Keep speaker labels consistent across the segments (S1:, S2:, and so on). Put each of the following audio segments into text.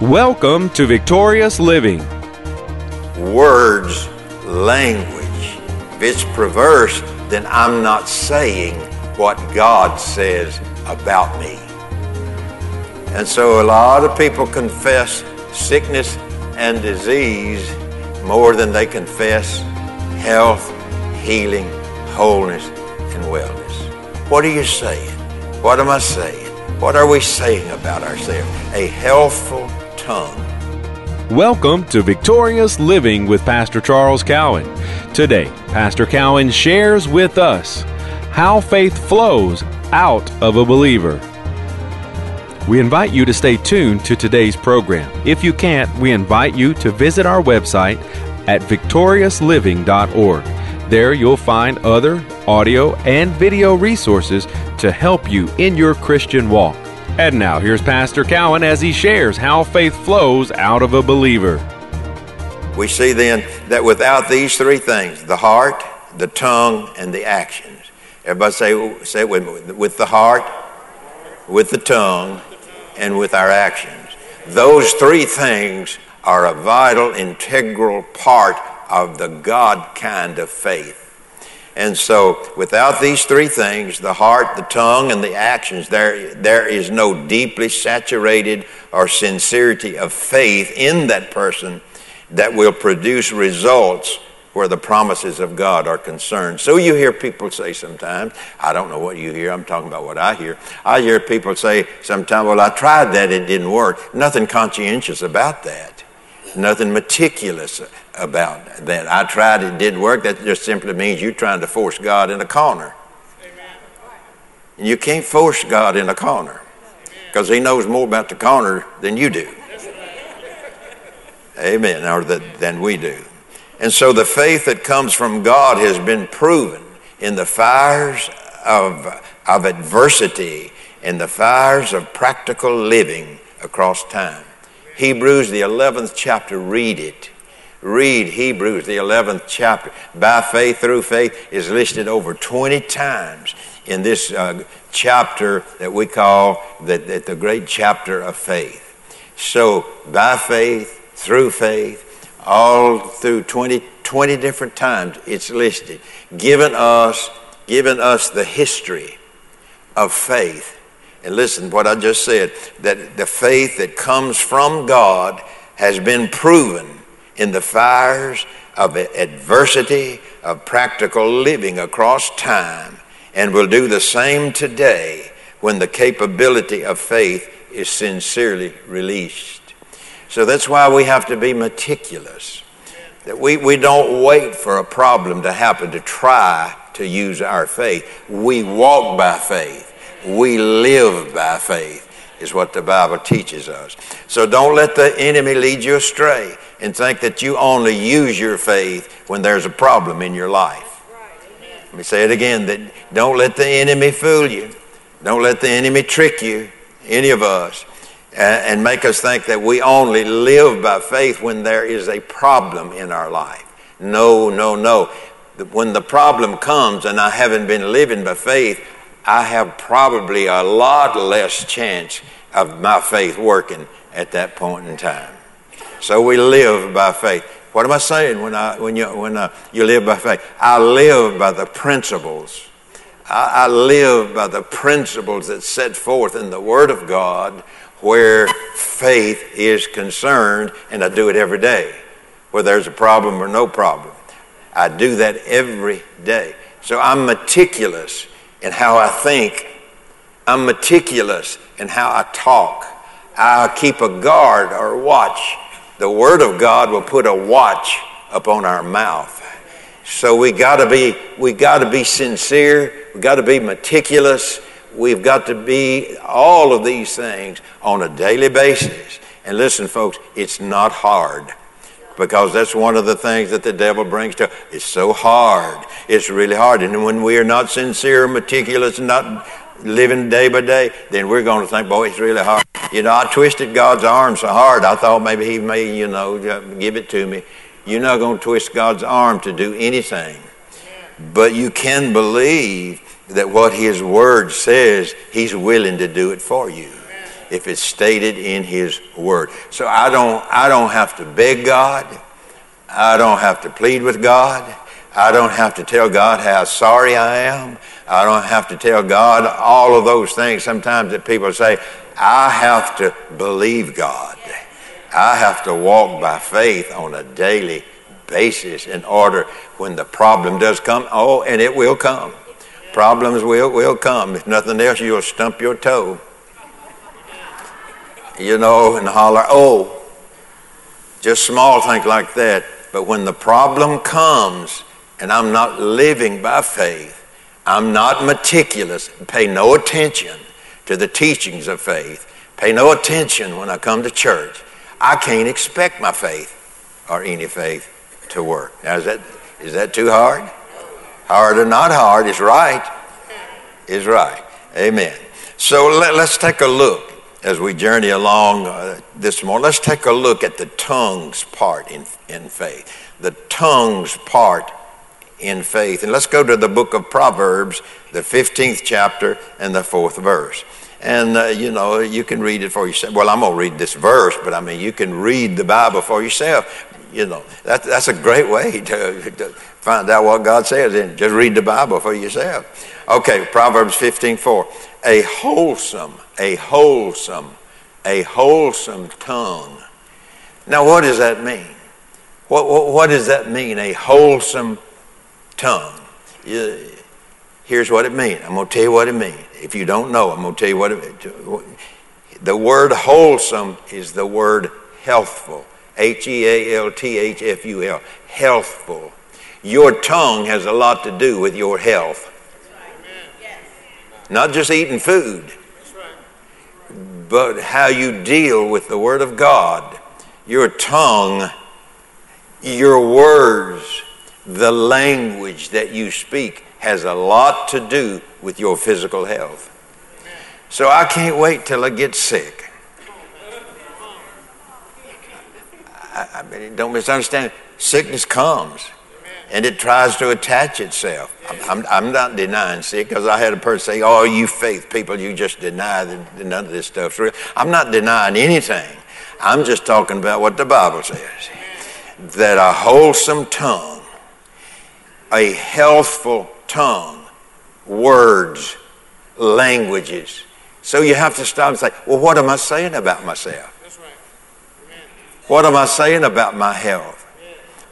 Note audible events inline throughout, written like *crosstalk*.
S1: Welcome to Victorious Living.
S2: Words, language. If it's perverse, then I'm not saying what God says about me. And so a lot of people confess sickness and disease more than they confess health, healing, wholeness, and wellness. What are you saying? What am I saying? What are we saying about ourselves? A healthful tongue.
S1: Welcome to Victorious Living with Pastor Charles Cowan. Today, Pastor Cowan shares with us how faith flows out of a believer. We invite you to stay tuned to today's program. If you can't, we invite you to visit our website at victoriousliving.org. There you'll find other audio and video resources to help you in your Christian walk. And now, here's Pastor Cowan as he shares how faith flows out of a believer.
S2: We see then that without these three things the heart, the tongue, and the actions. Everybody say, say it with me. With the heart, with the tongue, and with our actions. Those three things are a vital, integral part of the God kind of faith. And so, without these three things the heart, the tongue, and the actions there, there is no deeply saturated or sincerity of faith in that person that will produce results where the promises of God are concerned. So you hear people say sometimes, I don't know what you hear, I'm talking about what I hear. I hear people say sometimes, well, I tried that, it didn't work. Nothing conscientious about that, nothing meticulous about that. I tried, it didn't work. That just simply means you're trying to force God in a corner. And you can't force God in a corner because He knows more about the corner than you do. *laughs* Amen, or than we do. And so the faith that comes from God has been proven in the fires of, of adversity, in the fires of practical living across time. Hebrews, the 11th chapter, read it read Hebrews, the 11th chapter. By faith, through faith is listed over 20 times in this uh, chapter that we call the, the, the great chapter of faith. So, by faith, through faith, all through 20, 20 different times it's listed, given us, giving us the history of faith. And listen, what I just said, that the faith that comes from God has been proven in the fires of adversity, of practical living across time, and will do the same today when the capability of faith is sincerely released. So that's why we have to be meticulous. That we, we don't wait for a problem to happen to try to use our faith. We walk by faith. We live by faith, is what the Bible teaches us. So don't let the enemy lead you astray and think that you only use your faith when there's a problem in your life. Let me say it again that don't let the enemy fool you. Don't let the enemy trick you, any of us, and make us think that we only live by faith when there is a problem in our life. No, no, no. When the problem comes and I haven't been living by faith, I have probably a lot less chance of my faith working at that point in time. So we live by faith. What am I saying when, I, when, you, when uh, you live by faith? I live by the principles. I, I live by the principles that set forth in the Word of God where faith is concerned, and I do it every day, whether there's a problem or no problem. I do that every day. So I'm meticulous in how I think. I'm meticulous in how I talk. I keep a guard or watch the Word of God will put a watch upon our mouth. So we gotta be, we gotta be sincere, we gotta be meticulous, we've got to be all of these things on a daily basis. And listen, folks, it's not hard because that's one of the things that the devil brings to it's so hard it's really hard and when we are not sincere meticulous not living day by day, then we're going to think, boy, it's really hard. You know, I twisted God's arm so hard, I thought maybe He may, you know, give it to me. You're not going to twist God's arm to do anything. But you can believe that what His Word says, He's willing to do it for you. If it's stated in His Word. So I don't, I don't have to beg God. I don't have to plead with God. I don't have to tell God how sorry I am. I don't have to tell God all of those things sometimes that people say. I have to believe God. I have to walk by faith on a daily basis in order when the problem does come. Oh, and it will come. Problems will, will come. If nothing else, you'll stump your toe. You know, and holler, oh, just small things like that. But when the problem comes and I'm not living by faith, I'm not meticulous, pay no attention to the teachings of faith, pay no attention when I come to church, I can't expect my faith or any faith to work. Now, is that, is that too hard? Hard or not hard is right. Is right. Amen. So let, us take a look as we journey along uh, this morning. Let's take a look at the tongues part in, in faith. The tongues part in faith. And let's go to the book of Proverbs, the 15th chapter and the fourth verse. And, uh, you know, you can read it for yourself. Well, I'm going to read this verse, but I mean, you can read the Bible for yourself. You know, that, that's a great way *laughs* to, to find out what God says and just read the Bible for yourself. Okay, Proverbs 15 4. A wholesome, a wholesome, a wholesome tongue. Now, what does that mean? What, what, what does that mean, a wholesome tongue? Here's what it means. I'm going to tell you what it means. If you don't know, I'm going to tell you what it The word wholesome is the word healthful. H E A L T H F U L. Healthful. Your tongue has a lot to do with your health. Not just eating food, but how you deal with the Word of God. Your tongue, your words, the language that you speak has a lot to do with your physical health. So I can't wait till I get sick. I, mean, don't misunderstand. Sickness comes and it tries to attach itself. I'm, I'm, not denying sick because I had a person say, Oh, you faith people, you just deny that none of this stuff's real. I'm not denying anything. I'm just talking about what the Bible says. That a wholesome tongue, a healthful tongue, words, languages. So you have to stop and say, Well, what am I saying about myself? What am I saying about my health?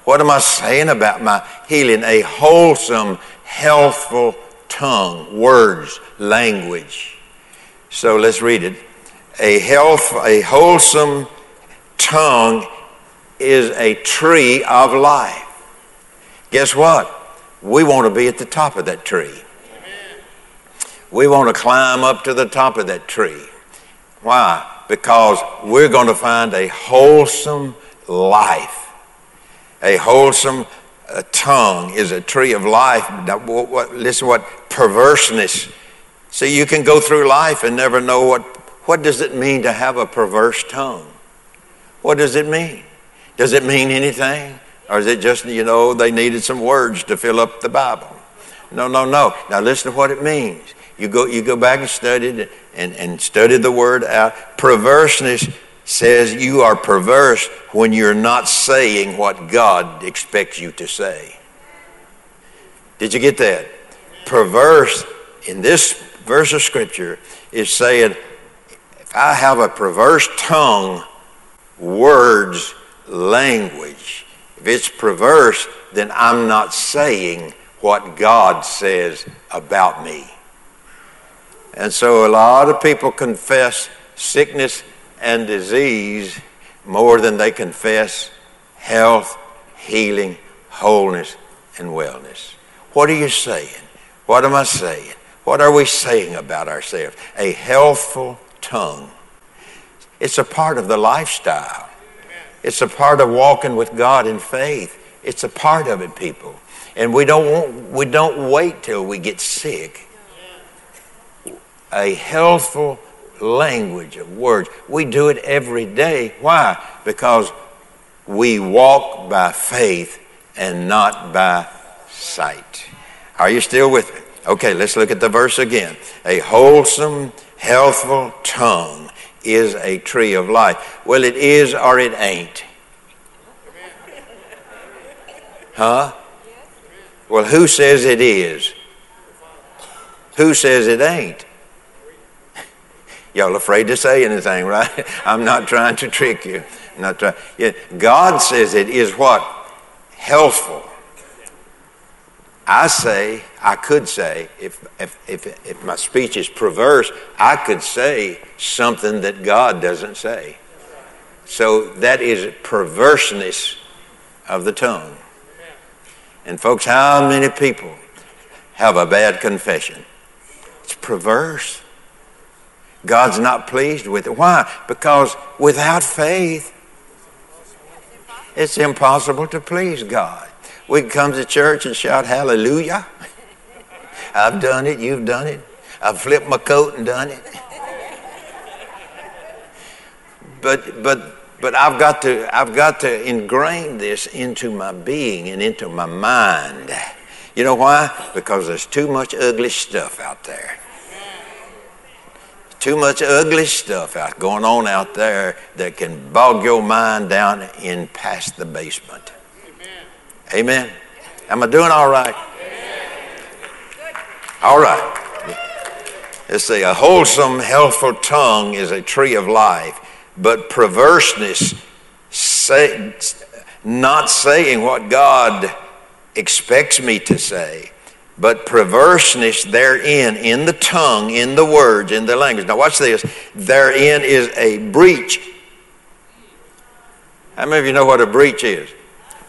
S2: What am I saying about my healing? A wholesome, healthful tongue, words, language. So let's read it. A health, a wholesome tongue is a tree of life. Guess what? We want to be at the top of that tree. We want to climb up to the top of that tree. Why? Because we're going to find a wholesome life a wholesome uh, tongue is a tree of life. What, what, listen what perverseness. See, you can go through life and never know what, what does it mean to have a perverse tongue? What does it mean? Does it mean anything? Or is it just, you know, they needed some words to fill up the Bible? No, no, no. Now listen to what it means. You go, you go back and study it and, and study the word out. Perverseness says you are perverse when you're not saying what God expects you to say. Did you get that? Perverse in this verse of Scripture is saying, if I have a perverse tongue, words, language, if it's perverse, then I'm not saying what God says about me. And so a lot of people confess sickness and disease more than they confess health, healing, wholeness, and wellness. What are you saying? What am I saying? What are we saying about ourselves? A healthful tongue. It's a part of the lifestyle. It's a part of walking with God in faith. It's a part of it, people. And we don't, want, we don't wait till we get sick. A healthful language of words. We do it every day. Why? Because we walk by faith and not by sight. Are you still with me? Okay, let's look at the verse again. A wholesome, healthful tongue is a tree of life. Well, it is or it ain't. Huh? Well, who says it is? Who says it ain't? Y'all afraid to say anything, right? *laughs* I'm not trying to trick you. I'm not trying. God says it is what? Healthful. I say, I could say, if, if, if, if my speech is perverse, I could say something that God doesn't say. So that is perverseness of the tongue. And folks, how many people have a bad confession? It's perverse. God's not pleased with it. Why? Because without faith, it's impossible to please God. We can come to church and shout hallelujah. I've done it, you've done it. I've flipped my coat and done it. But but but I've got to I've got to ingrain this into my being and into my mind. You know why? Because there's too much ugly stuff out there. Too much ugly stuff out going on out there that can bog your mind down in past the basement. Amen. Amen. Am I doing all right? All right. Let's see. A wholesome, healthful tongue is a tree of life, but perverseness, say, not saying what God expects me to say, but perverseness therein, in the tongue, in the words, in the language. Now, watch this. Therein is a breach. How many of you know what a breach is?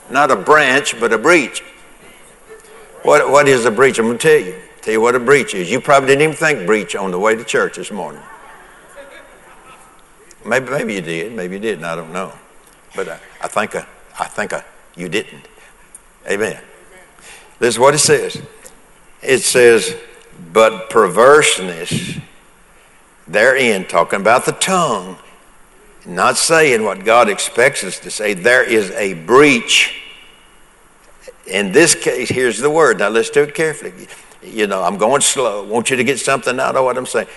S2: Not a branch, but a breach. What, what is a breach? I'm going to tell you. Tell you what a breach is. You probably didn't even think breach on the way to church this morning. Maybe, maybe you did. Maybe you didn't. I don't know. But I, I think, I, I think I, you didn't. Amen. This is what it says. It says, but perverseness therein, talking about the tongue, not saying what God expects us to say. There is a breach. In this case, here's the word. Now let's do it carefully. You know, I'm going slow. Want you to get something out of what I'm saying.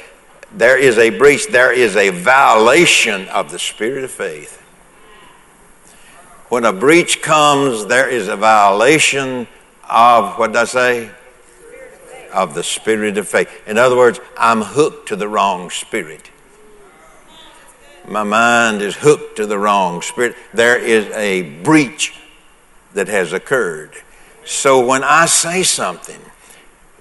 S2: There is a breach. There is a violation of the spirit of faith. When a breach comes, there is a violation of, what did I say? Of the spirit of faith. In other words, I'm hooked to the wrong spirit my mind is hooked to the wrong spirit. There is a breach that has occurred. So when I say something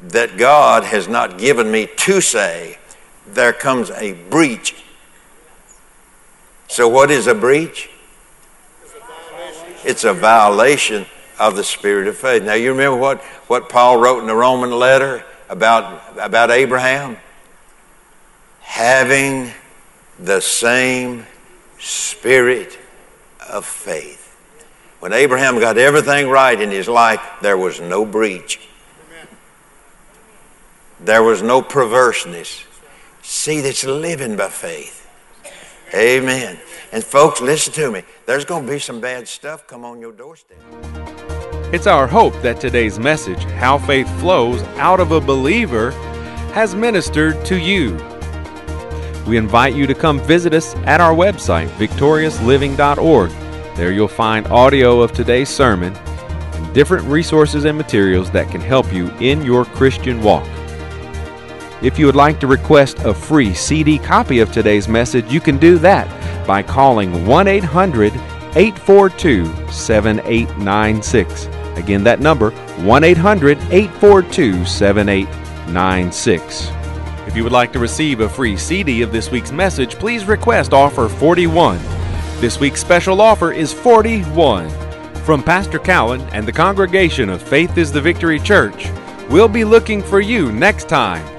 S2: that God has not given me to say, there comes a breach. So, what is a breach? It's a violation of the spirit of faith. Now, you remember what, what Paul wrote in the Roman letter about, about Abraham? Having the same spirit of faith. When Abraham got everything right in his life, there was no breach. There was no perverseness. See, that's living by faith. Amen. And folks, listen to me. There's going to be some bad stuff come on your doorstep.
S1: It's our hope that today's message, How Faith Flows Out of a Believer, has ministered to you. We invite you to come visit us at our website, victoriousliving.org. There you'll find audio of today's sermon and different resources and materials that can help you in your Christian walk. If you would like to request a free CD copy of today's message, you can do that by calling 1 800 842 7896. Again, that number 1 800 842 7896. If you would like to receive a free CD of this week's message, please request offer 41. This week's special offer is 41. From Pastor Cowan and the congregation of Faith is the Victory Church, we'll be looking for you next time